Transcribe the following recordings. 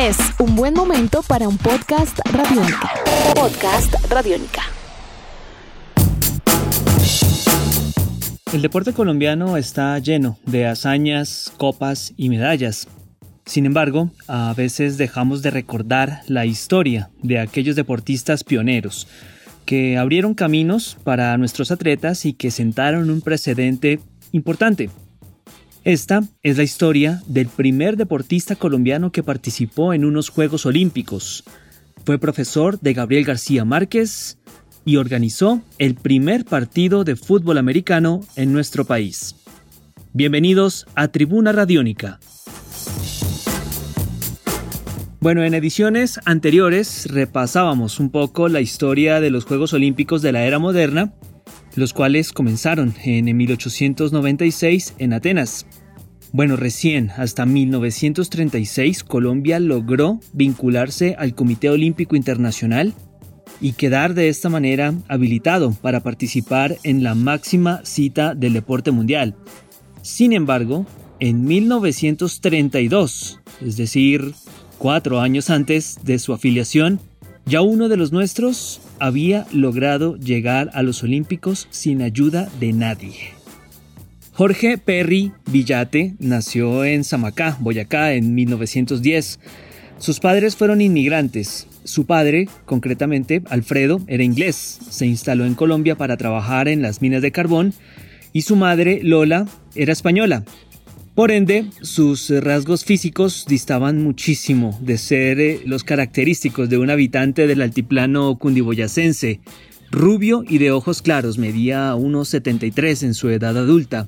Es un buen momento para un podcast radiónica. Podcast radiónica. El deporte colombiano está lleno de hazañas, copas y medallas. Sin embargo, a veces dejamos de recordar la historia de aquellos deportistas pioneros que abrieron caminos para nuestros atletas y que sentaron un precedente importante esta es la historia del primer deportista colombiano que participó en unos Juegos Olímpicos. Fue profesor de Gabriel García Márquez y organizó el primer partido de fútbol americano en nuestro país. Bienvenidos a Tribuna Radiónica. Bueno, en ediciones anteriores repasábamos un poco la historia de los Juegos Olímpicos de la era moderna los cuales comenzaron en 1896 en Atenas. Bueno, recién, hasta 1936, Colombia logró vincularse al Comité Olímpico Internacional y quedar de esta manera habilitado para participar en la máxima cita del deporte mundial. Sin embargo, en 1932, es decir, cuatro años antes de su afiliación, ya uno de los nuestros había logrado llegar a los Olímpicos sin ayuda de nadie. Jorge Perry Villate nació en Samacá, Boyacá, en 1910. Sus padres fueron inmigrantes. Su padre, concretamente Alfredo, era inglés. Se instaló en Colombia para trabajar en las minas de carbón y su madre, Lola, era española. Por ende, sus rasgos físicos distaban muchísimo de ser eh, los característicos de un habitante del altiplano cundiboyacense. Rubio y de ojos claros, medía unos 73 en su edad adulta.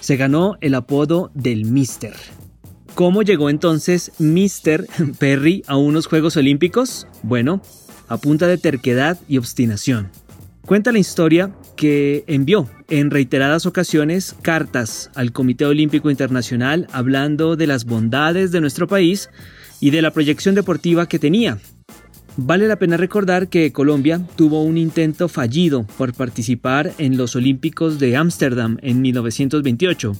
Se ganó el apodo del Mister. ¿Cómo llegó entonces Mister Perry a unos Juegos Olímpicos? Bueno, a punta de terquedad y obstinación. Cuenta la historia que envió en reiteradas ocasiones cartas al Comité Olímpico Internacional hablando de las bondades de nuestro país y de la proyección deportiva que tenía. Vale la pena recordar que Colombia tuvo un intento fallido por participar en los Olímpicos de Ámsterdam en 1928.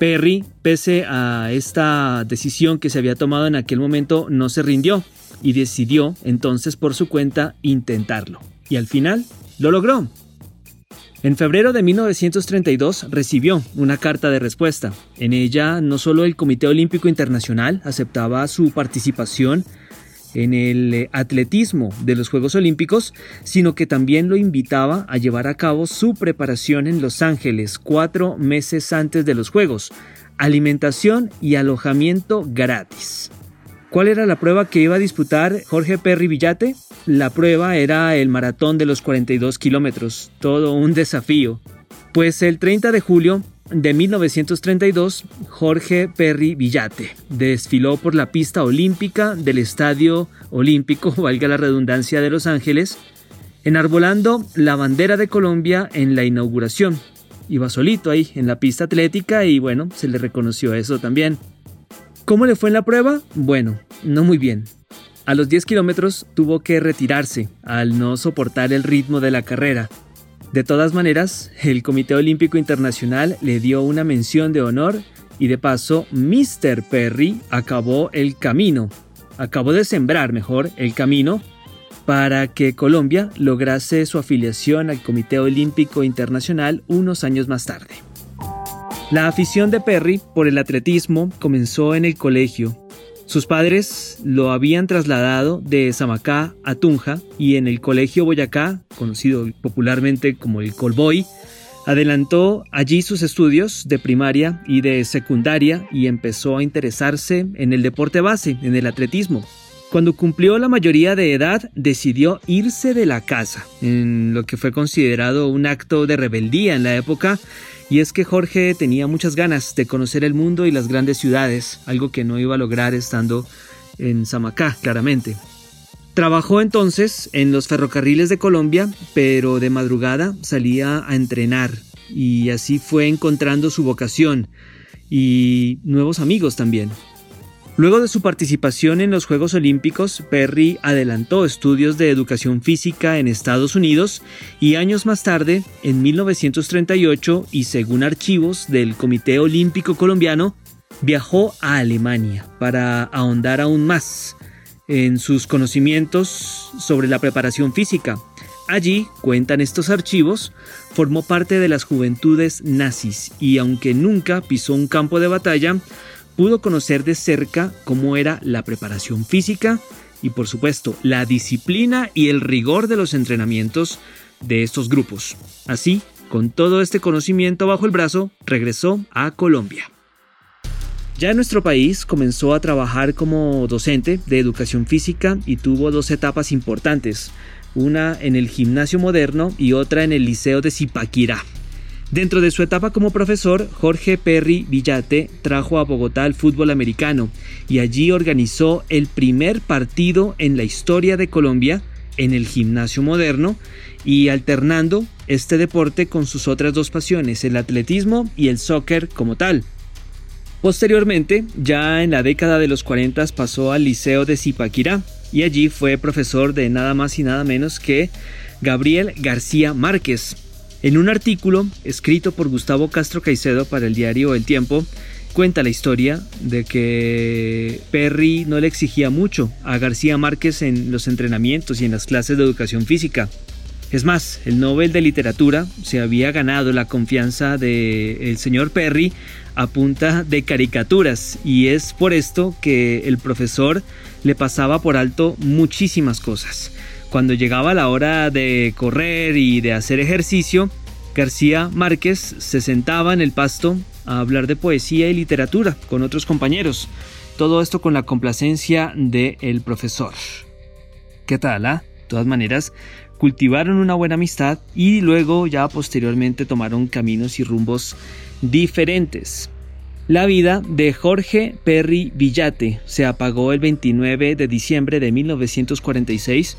Perry, pese a esta decisión que se había tomado en aquel momento, no se rindió y decidió entonces por su cuenta intentarlo. Y al final lo logró. En febrero de 1932 recibió una carta de respuesta. En ella no solo el Comité Olímpico Internacional aceptaba su participación en el eh, atletismo de los Juegos Olímpicos, sino que también lo invitaba a llevar a cabo su preparación en Los Ángeles cuatro meses antes de los Juegos, alimentación y alojamiento gratis. ¿Cuál era la prueba que iba a disputar Jorge Perry Villate? La prueba era el maratón de los 42 kilómetros, todo un desafío. Pues el 30 de julio de 1932, Jorge Perry Villate desfiló por la pista olímpica del Estadio Olímpico, valga la redundancia, de Los Ángeles, enarbolando la bandera de Colombia en la inauguración. Iba solito ahí en la pista atlética y bueno, se le reconoció eso también. ¿Cómo le fue en la prueba? Bueno, no muy bien. A los 10 kilómetros tuvo que retirarse al no soportar el ritmo de la carrera. De todas maneras, el Comité Olímpico Internacional le dio una mención de honor y de paso Mr. Perry acabó el camino, acabó de sembrar mejor el camino para que Colombia lograse su afiliación al Comité Olímpico Internacional unos años más tarde. La afición de Perry por el atletismo comenzó en el colegio. Sus padres lo habían trasladado de Samacá a Tunja y en el colegio Boyacá, conocido popularmente como el Colboy, adelantó allí sus estudios de primaria y de secundaria y empezó a interesarse en el deporte base, en el atletismo. Cuando cumplió la mayoría de edad, decidió irse de la casa, en lo que fue considerado un acto de rebeldía en la época, y es que Jorge tenía muchas ganas de conocer el mundo y las grandes ciudades, algo que no iba a lograr estando en Samacá, claramente. Trabajó entonces en los ferrocarriles de Colombia, pero de madrugada salía a entrenar y así fue encontrando su vocación y nuevos amigos también. Luego de su participación en los Juegos Olímpicos, Perry adelantó estudios de educación física en Estados Unidos y años más tarde, en 1938, y según archivos del Comité Olímpico Colombiano, viajó a Alemania para ahondar aún más en sus conocimientos sobre la preparación física. Allí, cuentan estos archivos, formó parte de las juventudes nazis y aunque nunca pisó un campo de batalla, pudo conocer de cerca cómo era la preparación física y por supuesto la disciplina y el rigor de los entrenamientos de estos grupos. Así, con todo este conocimiento bajo el brazo, regresó a Colombia. Ya en nuestro país comenzó a trabajar como docente de educación física y tuvo dos etapas importantes, una en el gimnasio moderno y otra en el liceo de Zipaquirá. Dentro de su etapa como profesor, Jorge Perry Villate trajo a Bogotá el fútbol americano y allí organizó el primer partido en la historia de Colombia en el gimnasio moderno y alternando este deporte con sus otras dos pasiones, el atletismo y el soccer como tal. Posteriormente, ya en la década de los 40 pasó al Liceo de Zipaquirá y allí fue profesor de nada más y nada menos que Gabriel García Márquez. En un artículo escrito por Gustavo Castro Caicedo para el diario El Tiempo, cuenta la historia de que Perry no le exigía mucho a García Márquez en los entrenamientos y en las clases de educación física. Es más, el Nobel de Literatura se había ganado la confianza del señor Perry a punta de caricaturas y es por esto que el profesor le pasaba por alto muchísimas cosas. Cuando llegaba la hora de correr y de hacer ejercicio, García Márquez se sentaba en el pasto a hablar de poesía y literatura con otros compañeros. Todo esto con la complacencia del profesor. ¿Qué tal? Ah? De todas maneras, cultivaron una buena amistad y luego ya posteriormente tomaron caminos y rumbos diferentes. La vida de Jorge Perry Villate se apagó el 29 de diciembre de 1946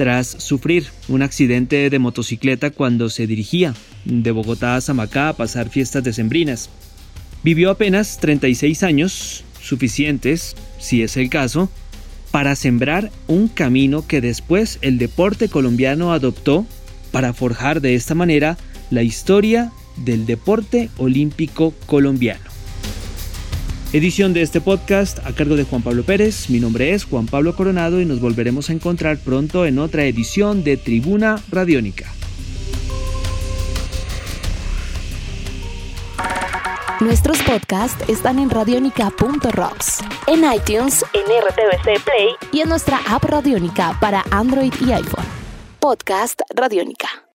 tras sufrir un accidente de motocicleta cuando se dirigía de Bogotá a Samacá a pasar fiestas decembrinas. Vivió apenas 36 años, suficientes, si es el caso, para sembrar un camino que después el deporte colombiano adoptó para forjar de esta manera la historia del deporte olímpico colombiano. Edición de este podcast a cargo de Juan Pablo Pérez. Mi nombre es Juan Pablo Coronado y nos volveremos a encontrar pronto en otra edición de Tribuna Radiónica. Nuestros podcasts están en radionica.rocks, en iTunes, en RTVC Play y en nuestra app Radionica para Android y iPhone. Podcast Radionica.